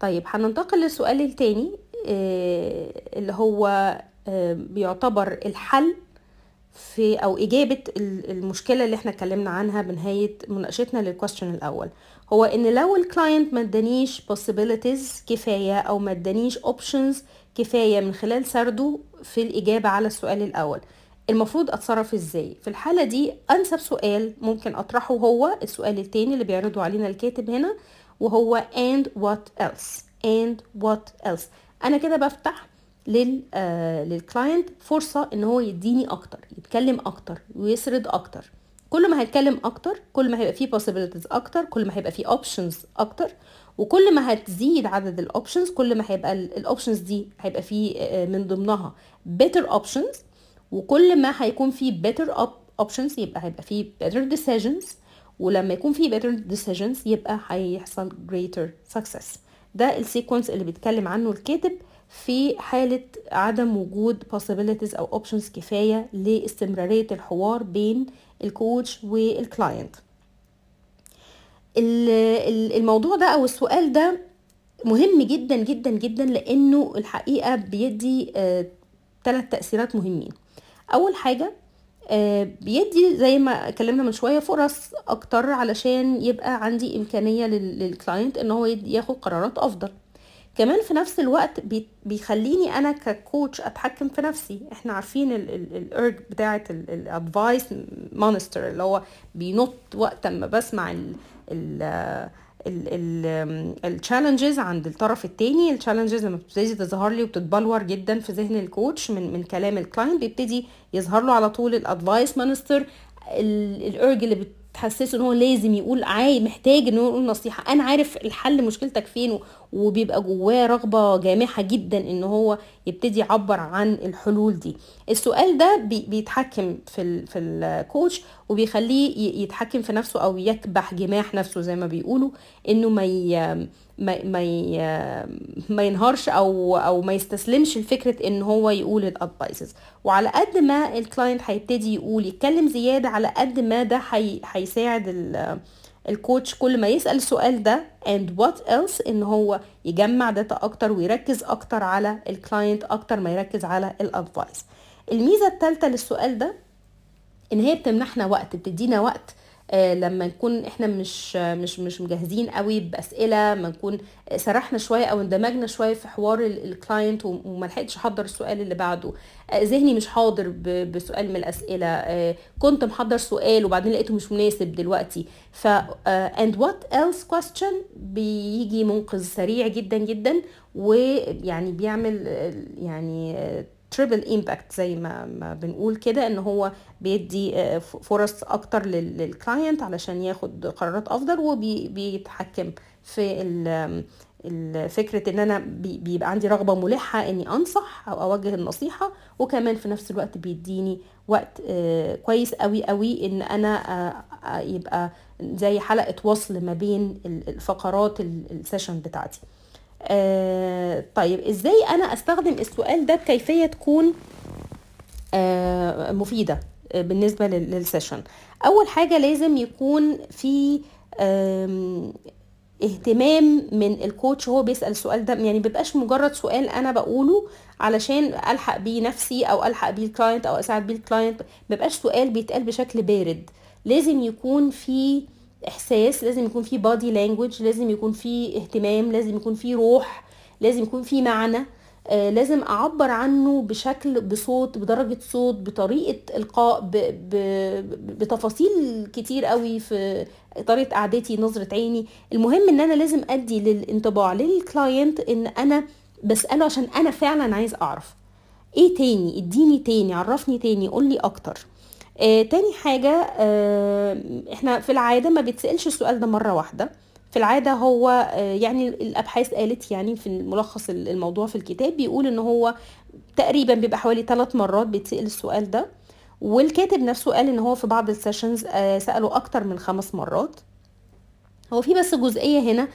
طيب هننتقل للسؤال التاني آه، اللي هو آه، بيعتبر الحل في أو إجابة ال- المشكلة اللي إحنا اتكلمنا عنها بنهاية مناقشتنا لل question الأول. هو إن لو ال client ما ادانيش possibilities كفاية أو ما ادانيش options كفاية من خلال سرده في الإجابة على السؤال الأول المفروض أتصرف إزاي؟ في الحالة دي أنسب سؤال ممكن أطرحه هو السؤال التاني اللي بيعرضه علينا الكاتب هنا وهو and what else. and what else. أنا كده بفتح لل آه لل client فرصة إن هو يديني أكتر يتكلم أكتر ويسرد أكتر. كل ما هيتكلم أكتر كل ما هيبقى فيه possibilities أكتر كل ما هيبقى فيه options أكتر وكل ما هتزيد عدد ال options كل ما هيبقى ال options دي هيبقى فيه آه، من ضمنها better options وكل ما هيكون فيه better op- options يبقى هيبقى فيه better decisions ولما يكون فيه better decisions يبقى هيحصل greater success. ده ال sequence اللي بيتكلم عنه الكاتب في حالة عدم وجود possibilities أو options كفاية لاستمرارية الحوار بين ال coach وال client ال- ال- الموضوع ده أو السؤال ده مهم جدا جدا جدا لأنه الحقيقة بيدي ثلاث تأثيرات مهمين. أول حاجة آه، بيدي زي ما اتكلمنا من شوية فرص أكتر علشان يبقى عندي إمكانية لل- لل client إن هو ياخد قرارات أفضل. كمان في نفس الوقت بي- بيخليني أنا ك coach أتحكم في نفسي. إحنا عارفين ال urge بتاعة ال advice monster اللي هو بينط وقت ما بسمع ال ال ال challenges عند الطرف التاني. ال challenges لما بتبتدي تظهر لي وبتتبلور جدا في ذهن ال coach من من كلام ال client بيبتدي يظهر له على طول ال advice monster ال urge اللي بتحسسه إن هو لازم يقول عاي محتاج انه يقول نصيحة. أنا عارف الحل مشكلتك فين وبيبقى جواه رغبة جامحة جدا إن هو يبتدي يعبر عن الحلول دي السؤال ده بي- بيتحكم في في ال coach وبيخليه يتحكم في نفسه أو يكبح جماح نفسه زي ما بيقولوا إنه ما. ما ما ينهارش أو أو ما يستسلمش لفكرة إن هو يقول ال advices وعلى قد ما ال client هيبتدي يقول يتكلم زيادة على قد ما ده هي... هيساعد. ال coach كل ما يسأل السؤال ده and what else إن هو يجمع data أكتر ويركز أكتر على ال client أكتر ما يركز على ال advice الميزة الثالثه للسؤال ده إن هي بتمنحنا وقت بتدينا وقت لما نكون إحنا مش آه، مش مش مجهزين قوي بأسئلة ما نكون آه، سرحنا شوية أو اندمجنا شوية في حوار ال- ال client وم- وما لحقتش أحضر السؤال اللي بعده. آه، ذهني مش حاضر بسؤال من الأسئلة. آه، كنت محضر سؤال وبعدين لقيته مش مناسب دلوقتي. ف آه، and what else question بيجي منقذ سريع جدا جدا ويعني بيعمل آه، يعني triple impact زي ما بنقول كده إن هو بيدي آه، فرص أكتر لل- لل client علشان ياخد قرارات أفضل وبيتحكم في فكرة إن أنا بي- بيبقى عندي رغبة ملحة إني أنصح أو أوجه النصيحة وكمان في نفس الوقت بيديني وقت آه، كويس قوي قوي إن أنا آه، يبقى زي حلقة وصل ما بين ال- الفقرات ال- ال session بتاعتي. آه طيب إزاي أنا أستخدم السؤال ده بكيفية تكون آه مفيدة آه، بالنسبة لل- لل session أول حاجة لازم يكون في اهتمام من ال coach وهو بيسأل السؤال ده. يعني مبيبقاش مجرد سؤال أنا بقوله علشان ألحق بيه نفسي أو ألحق بيه ال client أو أساعد بيه ال client مبيبقاش سؤال بيتقال بشكل بارد. لازم يكون في إحساس لازم يكون في body language لازم يكون في اهتمام لازم يكون في روح لازم يكون في معنى. آه، لازم أعبر عنه بشكل بصوت بدرجة صوت بطريقة إلقاء ب... ب... بتفاصيل كتير قوي في طريقة قعدتي نظرة عيني. المهم إن أنا لازم أدي للانطباع للكلاينت إن أنا بسأله عشان أنا فعلا عايز أعرف. إيه تاني؟ إديني تاني عرفني تاني قولي أكتر. آه تاني حاجة آه إحنا في العادة ما بيتسألش السؤال ده مرة واحدة. في العادة هو آه يعني الأبحاث قالت يعني في ملخص الموضوع في الكتاب بيقول إن هو تقريبا بيبقى حوالي ثلاث مرات بيتسأل السؤال ده. والكاتب نفسه قال إن هو في بعض ال sessions آه سأله أكتر من خمس مرات. هو في بس جزئية هنا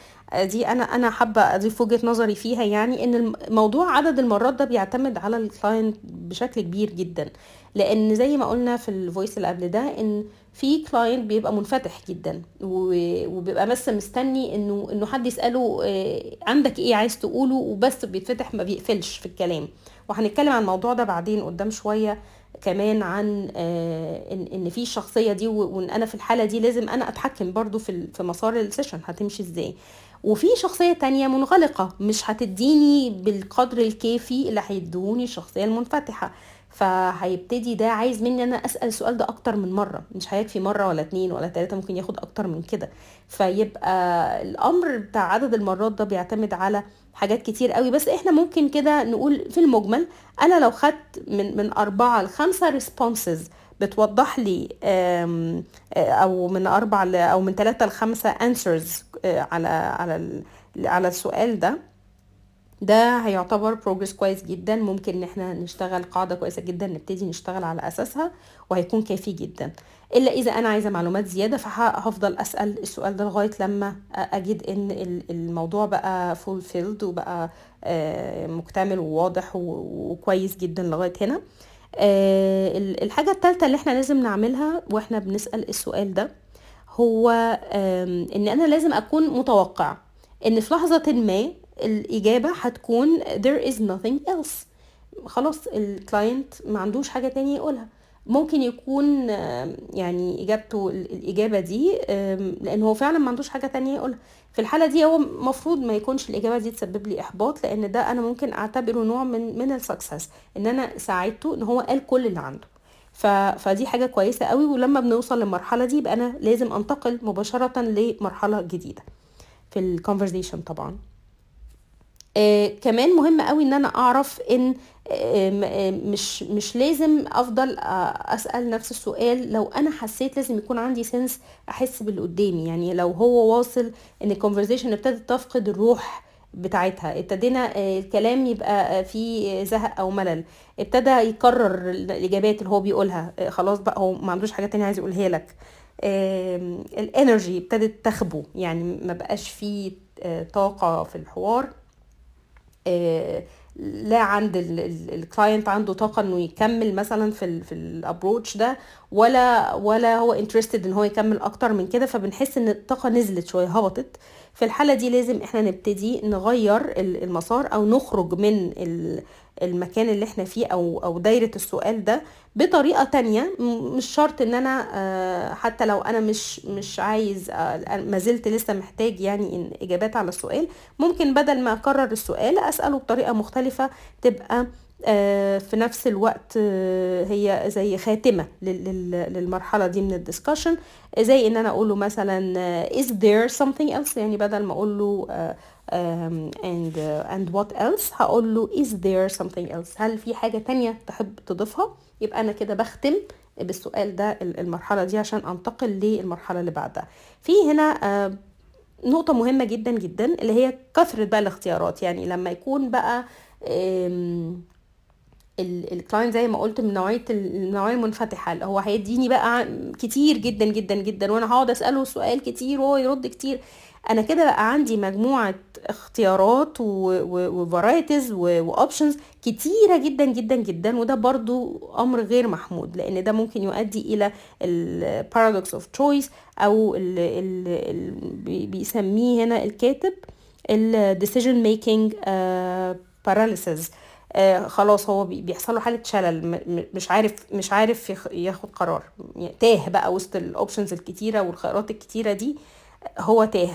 دي أنا أنا حابة أضيف وجهة نظري فيها يعني إن الموضوع عدد المرات ده بيعتمد على ال client بشكل كبير جدا. لأن زي ما قلنا في ال voice اللي قبل ده إن في client بيبقى منفتح جدا وبيبقى بس مستني إنه إنه حد يسأله آه، عندك إيه عايز تقوله وبس بيتفتح ما بيقفلش في الكلام. وهنتكلم عن الموضوع ده بعدين قدام شوية. كمان عن آه، إن إن في الشخصية دي وإن أنا في الحالة دي لازم أنا أتحكم برضو في في مسار السيشن هتمشي إزاي. وفي شخصية تانية منغلقة مش هتديني بالقدر الكافي اللي هيدوني الشخصية المنفتحة. فهيبتدي ده عايز مني أنا أسأل السؤال ده أكتر من مرة. مش هيكفي مرة ولا اتنين ولا تلاتة ممكن ياخد أكتر من كده. فيبقى الأمر بتاع عدد المرات ده بيعتمد على حاجات كتير قوي. بس إحنا ممكن كده نقول في المجمل أنا لو خدت من من أربعة لخمسة responses بتوضح لي أو من أربع أو من ثلاثة لخمسة answers على على على السؤال ده ده هيعتبر progress كويس جدا. ممكن إن إحنا نشتغل قاعدة كويسة جدا نبتدي نشتغل على أساسها وهيكون كافي جدا. إلا إذا أنا عايزة معلومات زيادة فهفضل أسأل السؤال ده لغاية لما أجد إن الموضوع بقى fulfilled وبقى آه، مكتمل وواضح وكويس جدا لغاية هنا. آه، الحاجة التالتة اللي إحنا لازم نعملها وإحنا بنسأل السؤال ده هو إن أنا لازم أكون متوقع إن في لحظة ما الإجابة هتكون there is nothing else. خلاص الكلاينت ما عندوش حاجة تانية يقولها. ممكن يكون يعني إجابته الإجابة دي لأن هو فعلا ما عندوش حاجة تانية يقولها. في الحالة دي هو المفروض ما يكونش الإجابة دي تسبب لي إحباط لأن ده أنا ممكن أعتبره نوع من من ال success إن أنا ساعدته إن هو قال كل اللي عنده. ف... فدي حاجة كويسة قوي ولما بنوصل للمرحلة دي يبقى أنا لازم أنتقل مباشرة لمرحلة جديدة. في ال conversation طبعا. كمان مهم قوي إن أنا أعرف إن آه آه مش مش لازم أفضل آه أسأل نفس السؤال. لو أنا حسيت لازم يكون عندي sense أحس باللي قدامي. يعني لو هو واصل إن ال conversation ابتدت تفقد الروح بتاعتها ابتدينا آه، الكلام يبقى آه، فيه زهق أو ملل ابتدى يكرر الإجابات اللي هو بيقولها. آه، خلاص بقى هو ما عندوش حاجة تانية عايز يقولها لك. ال energy ابتدت تخبو. يعني ما بقاش فيه طاقة في الحوار. آه، لا عند ال client عنده طاقة إنه يكمل مثلا في ال في ال approach ده ولا ولا هو انترستد إن هو يكمل أكتر من كده فبنحس إن الطاقة نزلت شوية هبطت. في الحالة دي لازم إحنا نبتدي نغير المسار أو نخرج من المكان اللي إحنا فيه أو أو دايرة السؤال ده بطريقة تانية. مش شرط إن أنا آه، حتى لو أنا مش مش عايز آه، ما زلت لسه محتاج يعني إجابات على السؤال ممكن بدل ما أكرر السؤال أسأله بطريقة مختلفة تبقى في نفس الوقت هي زي خاتمة للمرحلة دي من الدسكشن زي إن أنا أقول له مثلا is there something else يعني بدل ما أقول له and and what else هقول له is there something else هل في حاجة تانية تحب تضيفها؟ يبقى أنا كده بختم بالسؤال ده المرحلة دي عشان أنتقل للمرحلة اللي بعدها. في هنا آه، نقطة مهمة جدا جدا اللي هي كثرة بقى الاختيارات. يعني لما يكون بقى ال client زي ما قلت من نوعية النوعيه المنفتحه اللي هو هيديني بقى كتير جدا جدا جدا وأنا هقعد أسأله سؤال كتير وهو يرد كتير. أنا كده بقى عندي مجموعة اختيارات و varieties و options كتيرة جدا جدا جدا وده برضو أمر غير محمود لأن ده ممكن يؤدي إلى ال paradox of choice أو ال ال بيسميه هنا الكاتب ال decision making paralysis خلاص هو بيحصل له حالة شلل مش عارف مش عارف ياخد قرار. تاه بقى وسط ال options الكتيرة والخيارات الكتيرة دي هو تاه.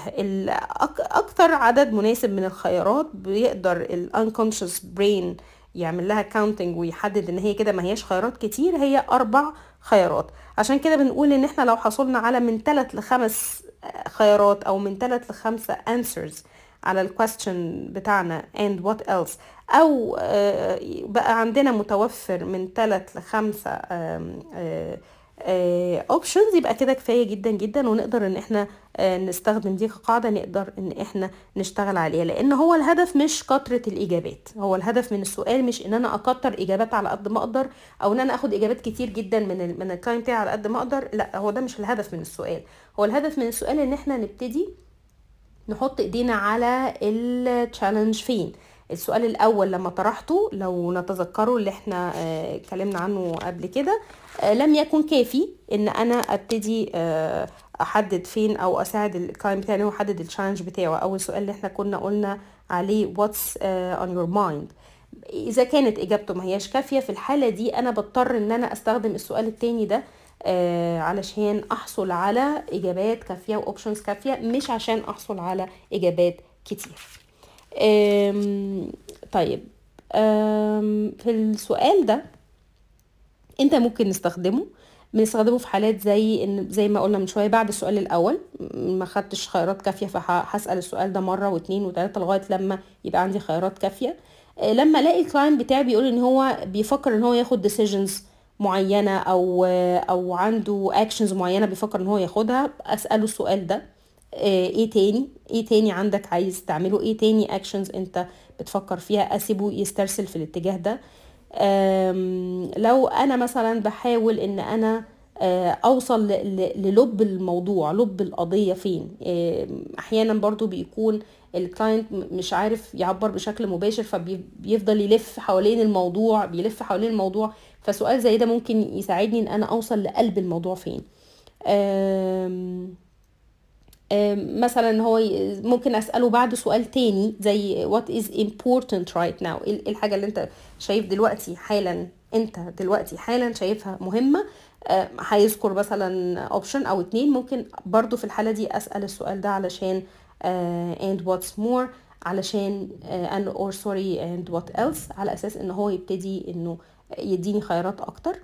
أكتر عدد مناسب من الخيارات بيقدر ال unconscious brain يعمل لها counting ويحدد إن هي كده ما هياش خيارات كتير هي أربع خيارات. عشان كده بنقول إن إحنا لو حصلنا على من ثلاث لخمس خيارات أو من ثلاث لخمسة answers على ال question بتاعنا and what else. أو آه، بقى عندنا متوفر من ثلاث لخمسة options يبقى كده كفاية جدا جدا ونقدر إن إحنا آه، نستخدم دي كقاعدة نقدر إن إحنا نشتغل عليها. لأن هو الهدف مش كتره الإجابات. هو الهدف من السؤال مش إن أنا أكتر إجابات على قد ما أقدر أو إن أنا آخد إجابات كتير جدا من من ال client بتاعي على قد ما أقدر. لا هو ده مش الهدف من السؤال. هو الهدف من السؤال إن إحنا نبتدي نحط ايدينا على ال challenge فين؟ السؤال الأول لما طرحته لو نتذكره اللي إحنا آه، اتكلمنا عنه قبل كده آه، لم يكن كافي إن أنا أبتدي آه، أحدد فين أو أساعد ال client بتاعي هو يحدد ال challenge بتاعه. أول سؤال اللي إحنا كنا قلنا عليه uh, on your mind إذا كانت إجابته ما هياش كافية في الحالة دي أنا بضطر إن أنا أستخدم السؤال التاني ده علشان أحصل على إجابات كافية و options كافية مش عشان أحصل على إجابات كتير. طيب في السؤال ده أنت ممكن نستخدمه. بنستخدمه في حالات زي إن زي ما قلنا من شوية بعد السؤال الأول. ما خدتش خيارات كافية فهسأل السؤال ده مرة واثنين وثلاثه لغاية لما يبقى عندي خيارات كافية. آه، لما ألاقي ال client بتاعي بيقول إن هو بيفكر إن هو ياخد decisions معينة أو أو عنده actions معينة بيفكر إن هو ياخدها أسأله السؤال ده. آه، إيه تاني؟ إيه تاني عندك عايز تعمله؟ إيه تاني actions أنت بتفكر فيها؟ أسيبه يسترسل في الاتجاه ده. لو أنا مثلا بحاول إن أنا أوصل ل- ل- للب الموضوع لب القضية فين؟ أم، أحيانا برضو بيكون ال client مش عارف يعبر بشكل مباشر فبيفضل يلف حوالين الموضوع بيلف حوالين الموضوع. فسؤال زي ده ممكن يساعدني إن أنا أوصل لقلب الموضوع فين؟ أم، آم، مثلا هو ممكن أسأله بعد سؤال تاني زي what is important right now إيه الحاجة اللي أنت شايف دلوقتي حالا؟ انت دلوقتي حالا شايفها مهمة آم، هيذكر مثلا اوبشن أو اتنين. ممكن برضو في الحالة دي أسأل السؤال ده علشان آه، and what's more علشان آه، and or sorry and what else على أساس إن هو يبتدي إنه يديني خيارات أكتر.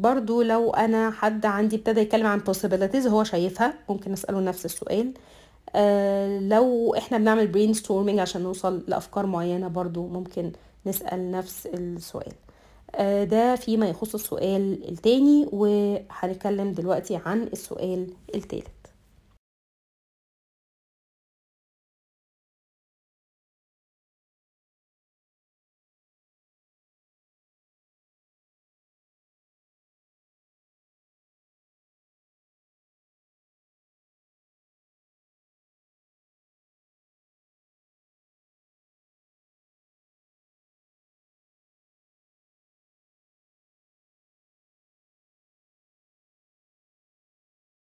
برضو لو أنا حد عندي ابتدى يتكلم عن possibilities هو شايفها ممكن أسأله نفس السؤال. لو إحنا بنعمل brainstorming عشان نوصل لأفكار معينة برضو ممكن نسأل نفس السؤال. أه، ده فيما يخص السؤال التاني وهنتكلم دلوقتي عن السؤال التالت.